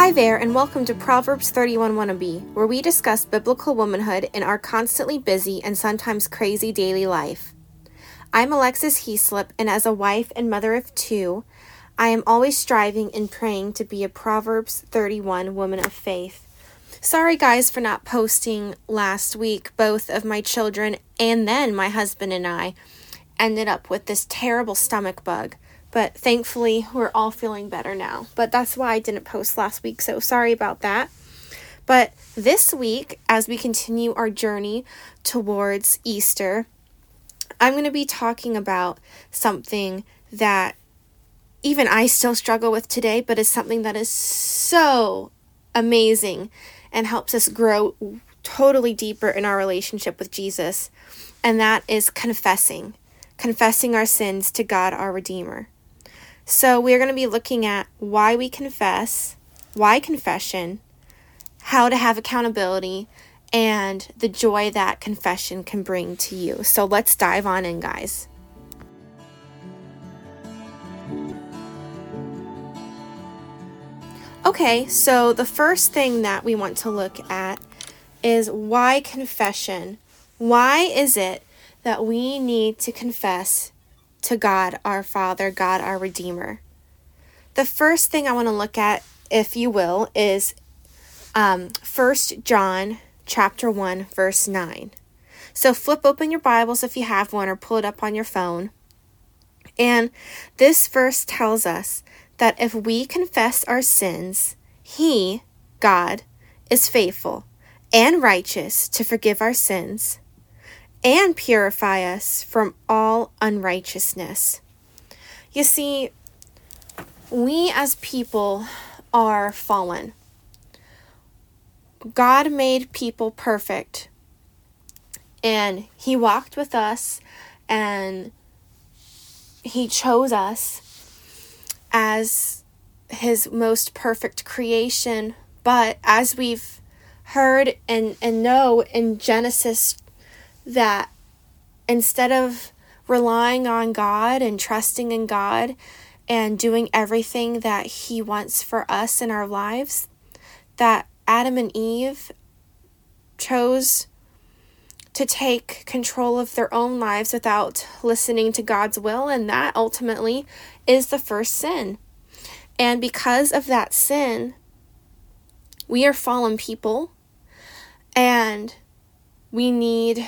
Hi there, and welcome to Proverbs 31 Wannabe, where we discuss biblical womanhood in our constantly busy and sometimes crazy daily life. I'm Alexis Heaslip, and as a wife and mother of two, I am always striving and praying to be a Proverbs 31 woman of faith. Sorry, guys, for not posting last week. Both of my children and then my husband and I ended up with this terrible stomach bug. But thankfully, we're all feeling better now. But that's why I didn't post last week, so sorry about that. But this week, as we continue our journey towards Easter, I'm going to be talking about something that even I still struggle with today, but is something that is so amazing and helps us grow totally deeper in our relationship with Jesus. And that is confessing, confessing our sins to God, our Redeemer. So, we're going to be looking at why we confess, why confession, how to have accountability, and the joy that confession can bring to you. So, let's dive on in, guys. Okay, so the first thing that we want to look at is why confession? Why is it that we need to confess to God our Father, God our Redeemer. The first thing I want to look at, if you will, is um, 1 John chapter 1, verse 9. So flip open your Bibles if you have one or pull it up on your phone. And this verse tells us that if we confess our sins, He, God, is faithful and righteous to forgive our sins and purify us from all unrighteousness. You see, we as people are fallen. God made people perfect, and He walked with us, and He chose us as His most perfect creation. But as we've heard and, and know in Genesis that instead of relying on God and trusting in God and doing everything that He wants for us in our lives, that Adam and Eve chose to take control of their own lives without listening to God's will, and that ultimately is the first sin. And because of that sin, we are fallen people and we need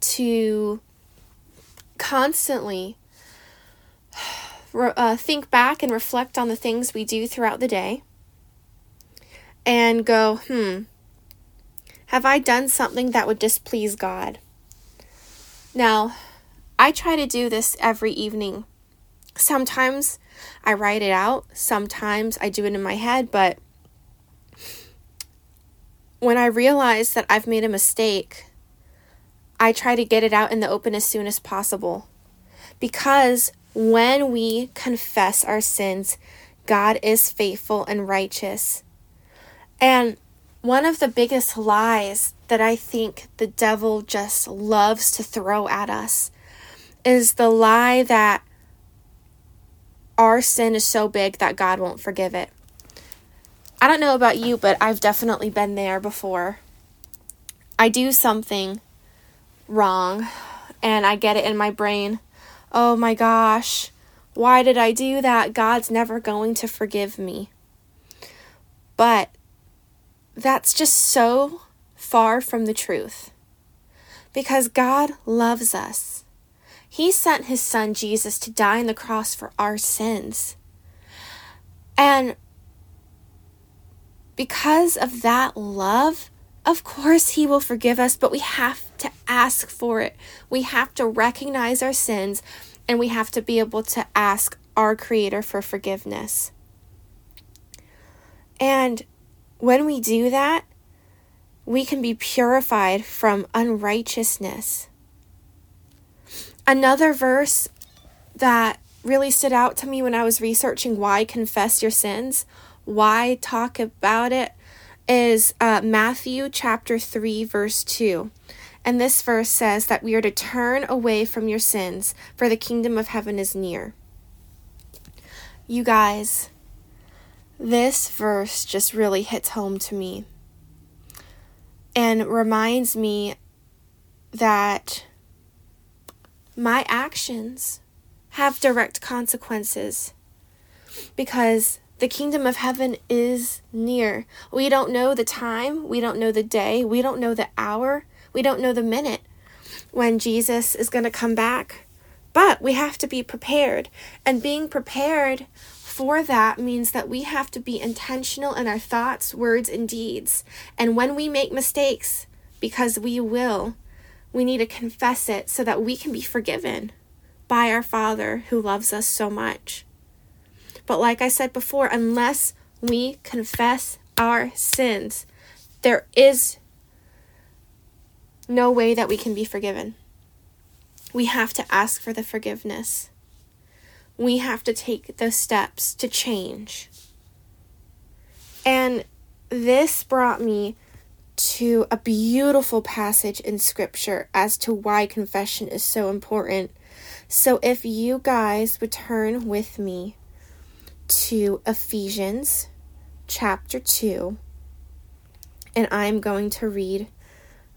to constantly uh, think back and reflect on the things we do throughout the day and go, hmm, have I done something that would displease God? Now, I try to do this every evening. Sometimes I write it out, sometimes I do it in my head, but when I realize that I've made a mistake, I try to get it out in the open as soon as possible. Because when we confess our sins, God is faithful and righteous. And one of the biggest lies that I think the devil just loves to throw at us is the lie that our sin is so big that God won't forgive it. I don't know about you, but I've definitely been there before. I do something wrong and I get it in my brain. Oh my gosh, why did I do that? God's never going to forgive me. But that's just so far from the truth. Because God loves us. He sent his son Jesus to die on the cross for our sins. And because of that love, of course, He will forgive us, but we have to ask for it. We have to recognize our sins and we have to be able to ask our Creator for forgiveness. And when we do that, we can be purified from unrighteousness. Another verse that really stood out to me when I was researching why confess your sins, why talk about it, is uh, Matthew chapter 3, verse 2. And this verse says that we are to turn away from your sins, for the kingdom of heaven is near. You guys, this verse just really hits home to me and reminds me that my actions have direct consequences because the kingdom of heaven is near. We don't know the time, we don't know the day, we don't know the hour, we don't know the minute when Jesus is going to come back. But we have to be prepared. And being prepared for that means that we have to be intentional in our thoughts, words, and deeds. And when we make mistakes, because we will, we need to confess it so that we can be forgiven by our Father who loves us so much. But like I said before, unless we confess our sins, there is no way that we can be forgiven. We have to ask for the forgiveness. We have to take those steps to change. And this brought me to a beautiful passage in scripture as to why confession is so important. So, if you guys would turn with me to Ephesians chapter 2, and I'm going to read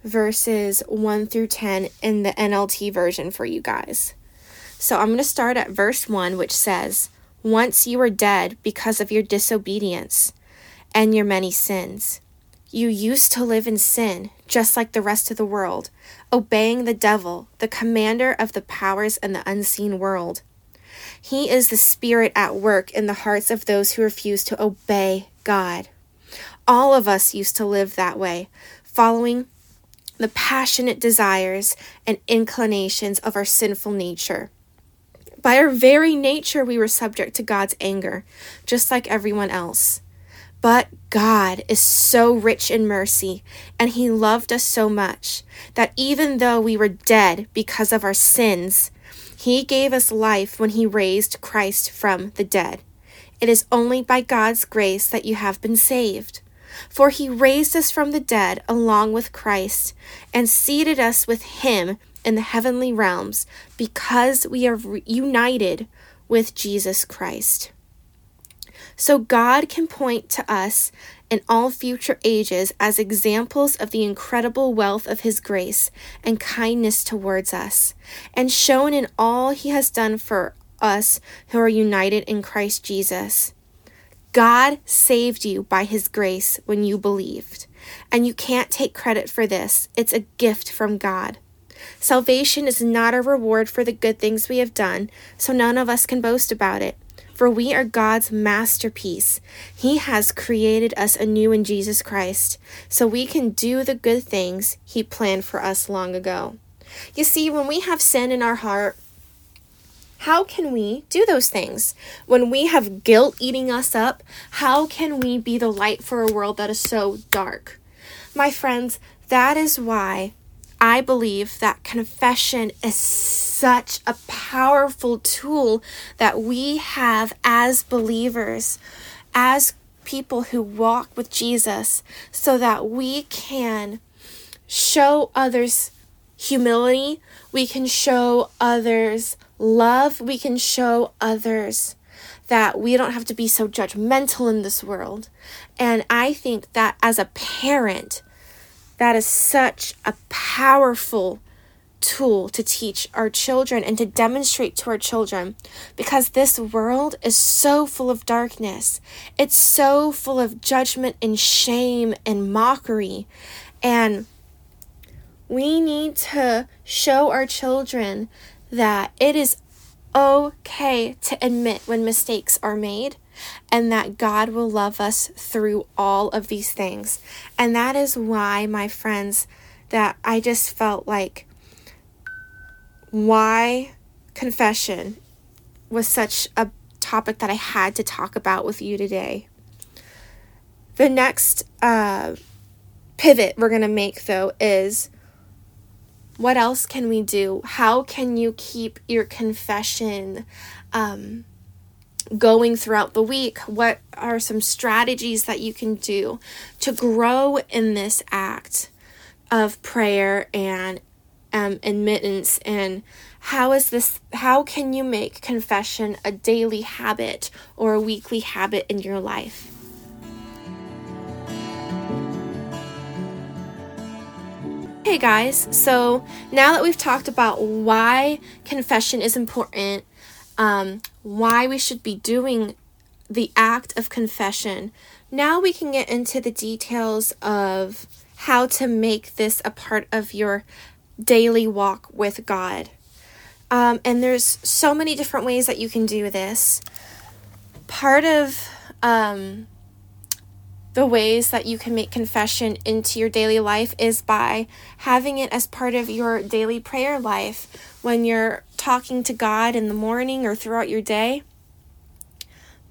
verses 1 through 10 in the NLT version for you guys. So, I'm going to start at verse 1, which says, Once you were dead because of your disobedience and your many sins. You used to live in sin, just like the rest of the world, obeying the devil, the commander of the powers and the unseen world. He is the spirit at work in the hearts of those who refuse to obey God. All of us used to live that way, following the passionate desires and inclinations of our sinful nature. By our very nature, we were subject to God's anger, just like everyone else. But God is so rich in mercy, and He loved us so much that even though we were dead because of our sins, He gave us life when He raised Christ from the dead. It is only by God's grace that you have been saved. For He raised us from the dead along with Christ and seated us with Him in the heavenly realms because we are united with Jesus Christ. So God can point to us in all future ages as examples of the incredible wealth of His grace and kindness towards us, and shown in all He has done for us who are united in Christ Jesus. God saved you by His grace when you believed, and you can't take credit for this. It's a gift from God. Salvation is not a reward for the good things we have done, so none of us can boast about it for we are God's masterpiece. He has created us anew in Jesus Christ, so we can do the good things He planned for us long ago. You see, when we have sin in our heart, how can we do those things? When we have guilt eating us up, how can we be the light for a world that is so dark? My friends, that is why I believe that confession is such a powerful tool that we have as believers, as people who walk with Jesus, so that we can show others humility, we can show others love, we can show others that we don't have to be so judgmental in this world. And I think that as a parent, that is such a powerful tool to teach our children and to demonstrate to our children because this world is so full of darkness. It's so full of judgment and shame and mockery. And we need to show our children that it is okay to admit when mistakes are made and that God will love us through all of these things. And that is why, my friends, that I just felt like why confession was such a topic that I had to talk about with you today. The next uh, pivot we're going to make, though, is what else can we do? How can you keep your confession um, going throughout the week? What are some strategies that you can do to grow in this act of prayer and um, admittance and how is this how can you make confession a daily habit or a weekly habit in your life Hey guys, so now that we've talked about why confession is important, um, why we should be doing the act of confession, now we can get into the details of how to make this a part of your daily walk with God. Um, and there's so many different ways that you can do this. Part of um, the ways that you can make confession into your daily life is by having it as part of your daily prayer life when you're talking to God in the morning or throughout your day.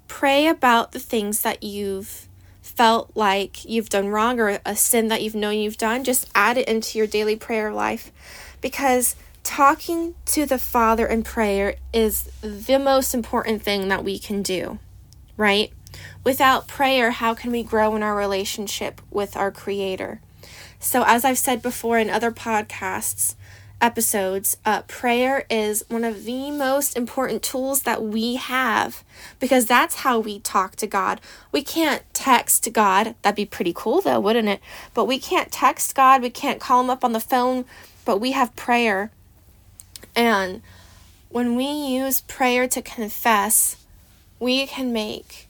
Pray about the things that you've felt like you've done wrong or a sin that you've known you've done. Just add it into your daily prayer life because talking to the Father in prayer is the most important thing that we can do, right? Without prayer, how can we grow in our relationship with our Creator? So, as I've said before in other podcasts, episodes, uh, prayer is one of the most important tools that we have because that's how we talk to God. We can't text God. That'd be pretty cool, though, wouldn't it? But we can't text God. We can't call Him up on the phone, but we have prayer. And when we use prayer to confess, we can make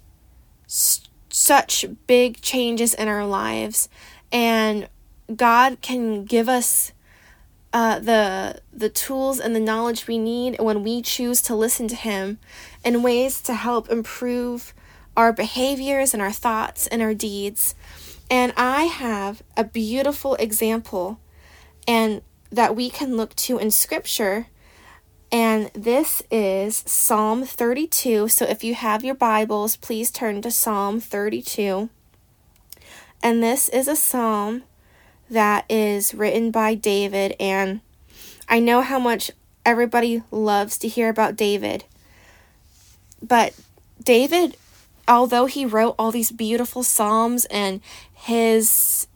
such big changes in our lives and God can give us uh, the the tools and the knowledge we need when we choose to listen to Him in ways to help improve our behaviors and our thoughts and our deeds. And I have a beautiful example and that we can look to in Scripture and this is Psalm 32. So if you have your Bibles, please turn to Psalm 32. And this is a psalm that is written by David. And I know how much everybody loves to hear about David. But David, although he wrote all these beautiful psalms and his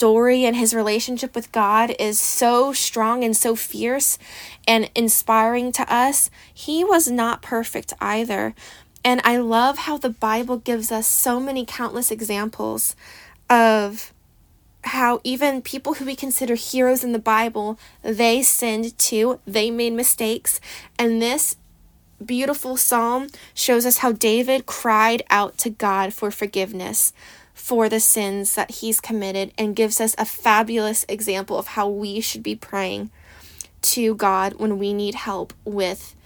story and his relationship with God is so strong and so fierce and inspiring to us, he was not perfect either. And I love how the Bible gives us so many countless examples of how even people who we consider heroes in the Bible, they sinned too, they made mistakes. And this beautiful psalm shows us how David cried out to God for forgiveness for the sins that he's committed and gives us a fabulous example of how we should be praying to God when we need help with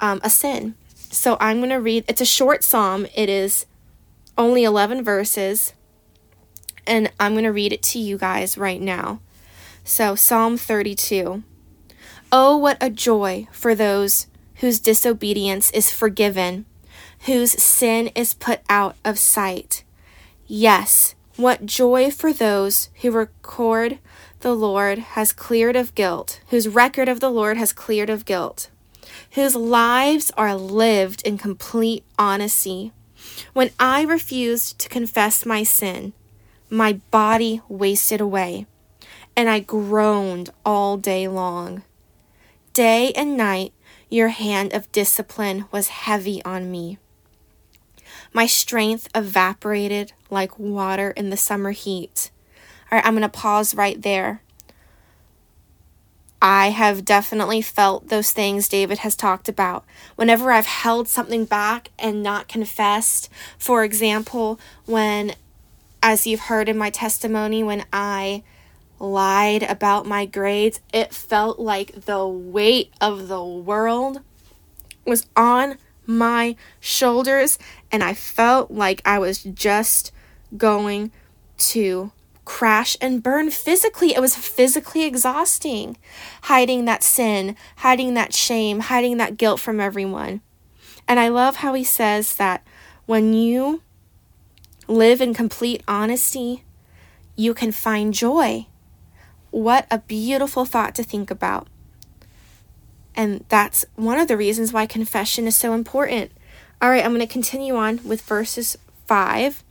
um, a sin. So I'm going to read, it's a short psalm, it is only 11 verses, and I'm going to read it to you guys right now. So, Psalm 32. Oh, what a joy for those whose disobedience is forgiven, whose sin is put out of sight. Yes, what joy for those who record the Lord has cleared of guilt, whose record of the Lord has cleared of guilt, whose lives are lived in complete honesty. When I refused to confess my sin, my body wasted away, and I groaned all day long. Day and night, your hand of discipline was heavy on me. My strength evaporated like water in the summer heat. All right, I'm going to pause right there. I have definitely felt those things David has talked about. Whenever I've held something back and not confessed, for example, when, as you've heard in my testimony, when I lied about my grades, it felt like the weight of the world was on my shoulders, and I felt like I was just going to crash and burn physically. It was physically exhausting, hiding that sin, hiding that shame, hiding that guilt from everyone. And I love how he says that when you live in complete honesty, you can find joy. What a beautiful thought to think about. And that's one of the reasons why confession is so important. All right, I'm going to continue on with verses 5.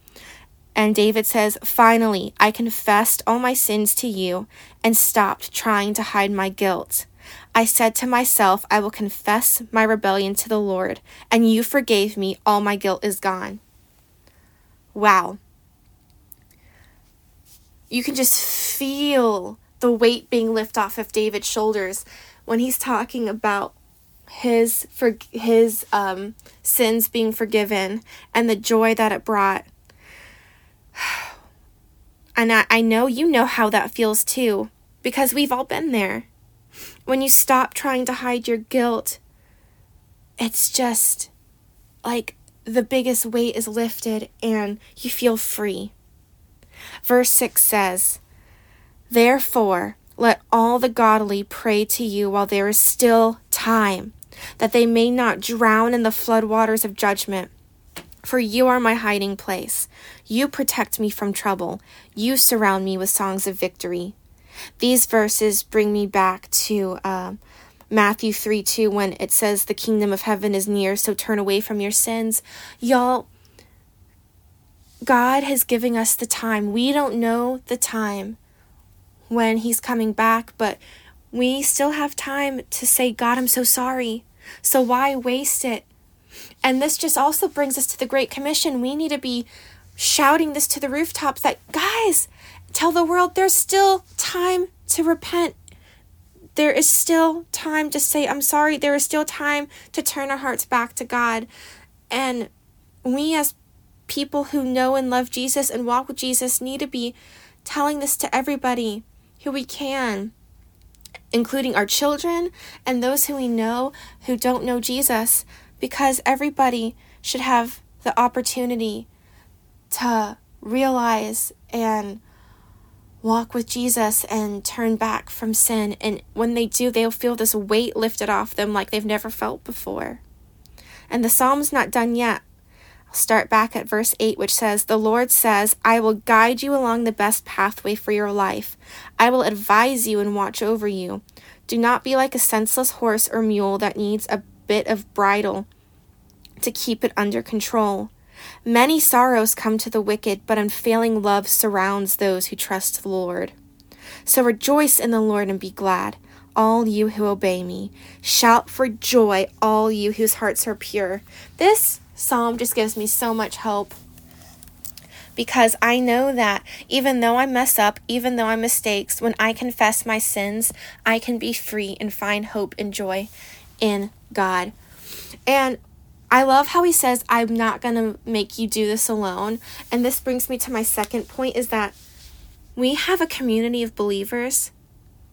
And David says, Finally, I confessed all my sins to you and stopped trying to hide my guilt. I said to myself, I will confess my rebellion to the Lord, and you forgave me. All my guilt is gone. Wow. You can just feel the weight being lifted off of David's shoulders when he's talking about his for his um, sins being forgiven and the joy that it brought. And I, I know you know how that feels too, because we've all been there. When you stop trying to hide your guilt, it's just like the biggest weight is lifted and you feel free. Verse 6 says, Therefore, let all the godly pray to you while there is still time, that they may not drown in the floodwaters of judgment. For you are my hiding place. You protect me from trouble. You surround me with songs of victory. These verses bring me back to uh, Matthew 3 2 when it says, The kingdom of heaven is near, so turn away from your sins. Y'all, God has given us the time. We don't know the time when He's coming back, but we still have time to say, God, I'm so sorry. So why waste it? And this just also brings us to the Great Commission. We need to be shouting this to the rooftops that, guys, tell the world there's still time to repent. There is still time to say, I'm sorry. There is still time to turn our hearts back to God. And we, as people who know and love Jesus and walk with Jesus, need to be telling this to everybody who we can, including our children and those who we know who don't know Jesus, because everybody should have the opportunity to realize and walk with Jesus and turn back from sin. And when they do, they'll feel this weight lifted off them like they've never felt before. And the psalm's not done yet. Start back at verse 8, which says, The Lord says, I will guide you along the best pathway for your life. I will advise you and watch over you. Do not be like a senseless horse or mule that needs a bit of bridle to keep it under control. Many sorrows come to the wicked, but unfailing love surrounds those who trust the Lord. So rejoice in the Lord and be glad, all you who obey me. Shout for joy, all you whose hearts are pure. This psalm just gives me so much hope because I know that even though I mess up, even though I make mistakes, when I confess my sins, I can be free and find hope and joy in God. And I love how he says, I'm not going to make you do this alone. And this brings me to my second point is that we have a community of believers.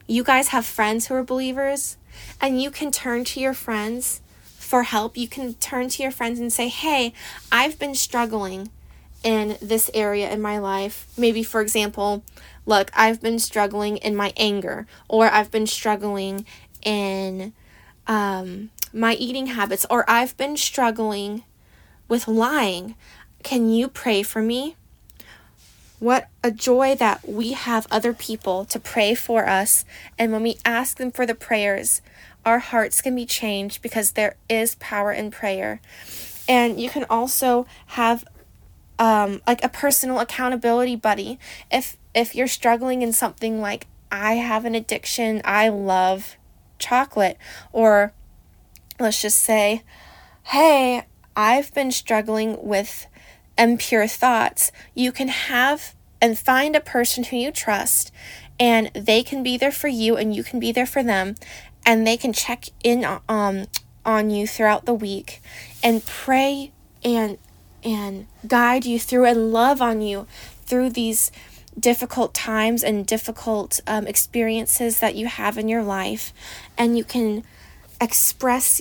You guys have friends who are believers, and you can turn to your friends for help. You can turn to your friends and say, Hey, I've been struggling in this area in my life. Maybe, for example, look, I've been struggling in my anger, or I've been struggling in um, my eating habits, or I've been struggling with lying. Can you pray for me? What a joy that we have other people to pray for us. And when we ask them for the prayers, our hearts can be changed because there is power in prayer. And you can also have um, like a personal accountability buddy. If if you're struggling in something like I have an addiction, I love chocolate, or let's just say, hey, I've been struggling with impure thoughts, you can have and find a person who you trust and they can be there for you and you can be there for them and they can check in um, on you throughout the week and pray and and guide you through and love on you through these difficult times and difficult um, experiences that you have in your life and you can express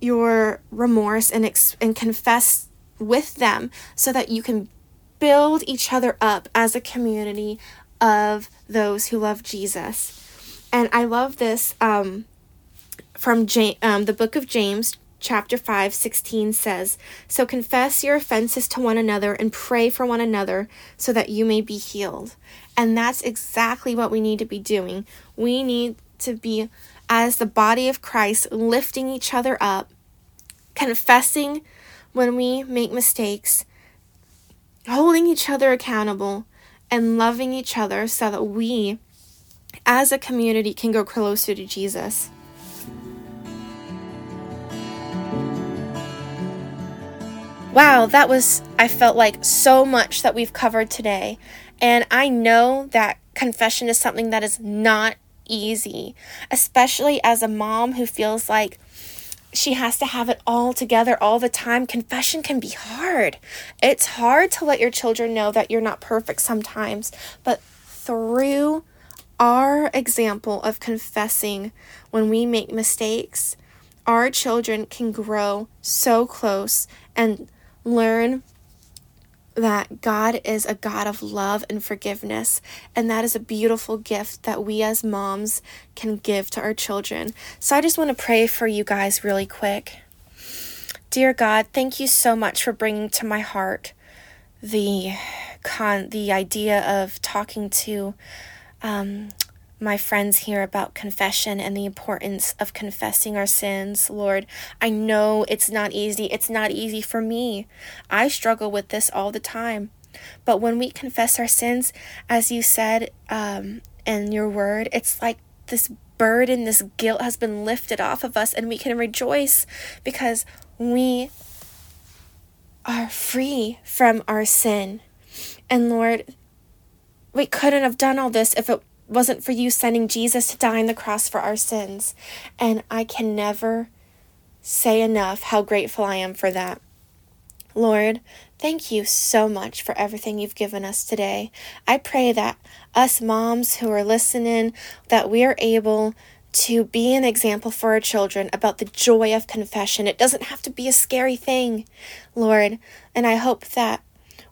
your remorse and ex- and confess with them so that you can build each other up as a community of those who love Jesus. And I love this um, from James, um, the book of James, chapter 5, 16 says, So confess your offenses to one another and pray for one another so that you may be healed. And that's exactly what we need to be doing. We need to be as the body of Christ, lifting each other up, confessing when we make mistakes, holding each other accountable and loving each other so that we as a community can go closer to Jesus. Wow, that was, I felt like so much that we've covered today. And I know that confession is something that is not easy, especially as a mom who feels like she has to have it all together all the time. Confession can be hard. It's hard to let your children know that you're not perfect sometimes, but through example of confessing when we make mistakes, our children can grow so close and learn that God is a God of love and forgiveness. And that is a beautiful gift that we as moms can give to our children. So I just want to pray for you guys really quick. Dear God, thank you so much for bringing to my heart the con the idea of talking to um, my friends here about confession and the importance of confessing our sins, Lord. I know it's not easy. It's not easy for me. I struggle with this all the time. But when we confess our sins, as you said um, in your word, it's like this burden, this guilt has been lifted off of us, and we can rejoice because we are free from our sin. And Lord, we couldn't have done all this if it wasn't for you sending Jesus to die on the cross for our sins. And I can never say enough how grateful I am for that. Lord, thank you so much for everything you've given us today. I pray that us moms who are listening that we are able to be an example for our children about the joy of confession. It doesn't have to be a scary thing, Lord. And I hope that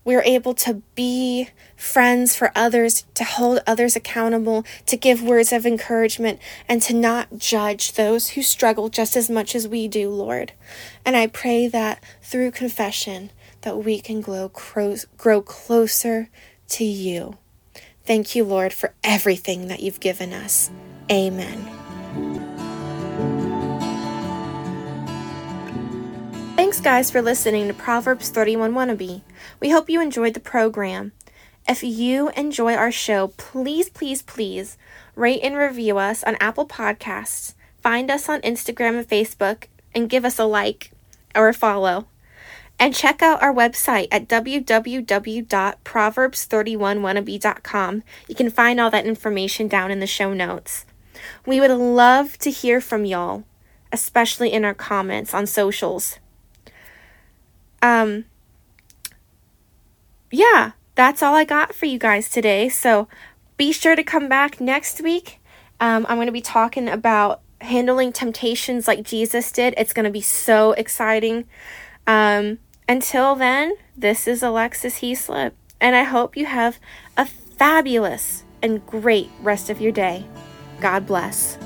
we're able to be friends for others, to hold others accountable, to give words of encouragement, and to not judge those who struggle just as much as we do, Lord. And I pray that through confession that we can grow, grow closer to you. Thank you, Lord, for everything that you've given us. Amen. Thanks, guys, for listening to Proverbs 31 Wannabe. We hope you enjoyed the program. If you enjoy our show, please, please, please rate and review us on Apple Podcasts. Find us on Instagram and Facebook and give us a like or a follow. And check out our website at www.proverbs31wannabe.com. You can find all that information down in the show notes. We would love to hear from y'all, especially in our comments on socials. Um, yeah, that's all I got for you guys today. So be sure to come back next week. Um, I'm going to be talking about handling temptations like Jesus did. It's going to be so exciting. Um, until then, this is Alexis Heaslip, and I hope you have a fabulous and great rest of your day. God bless.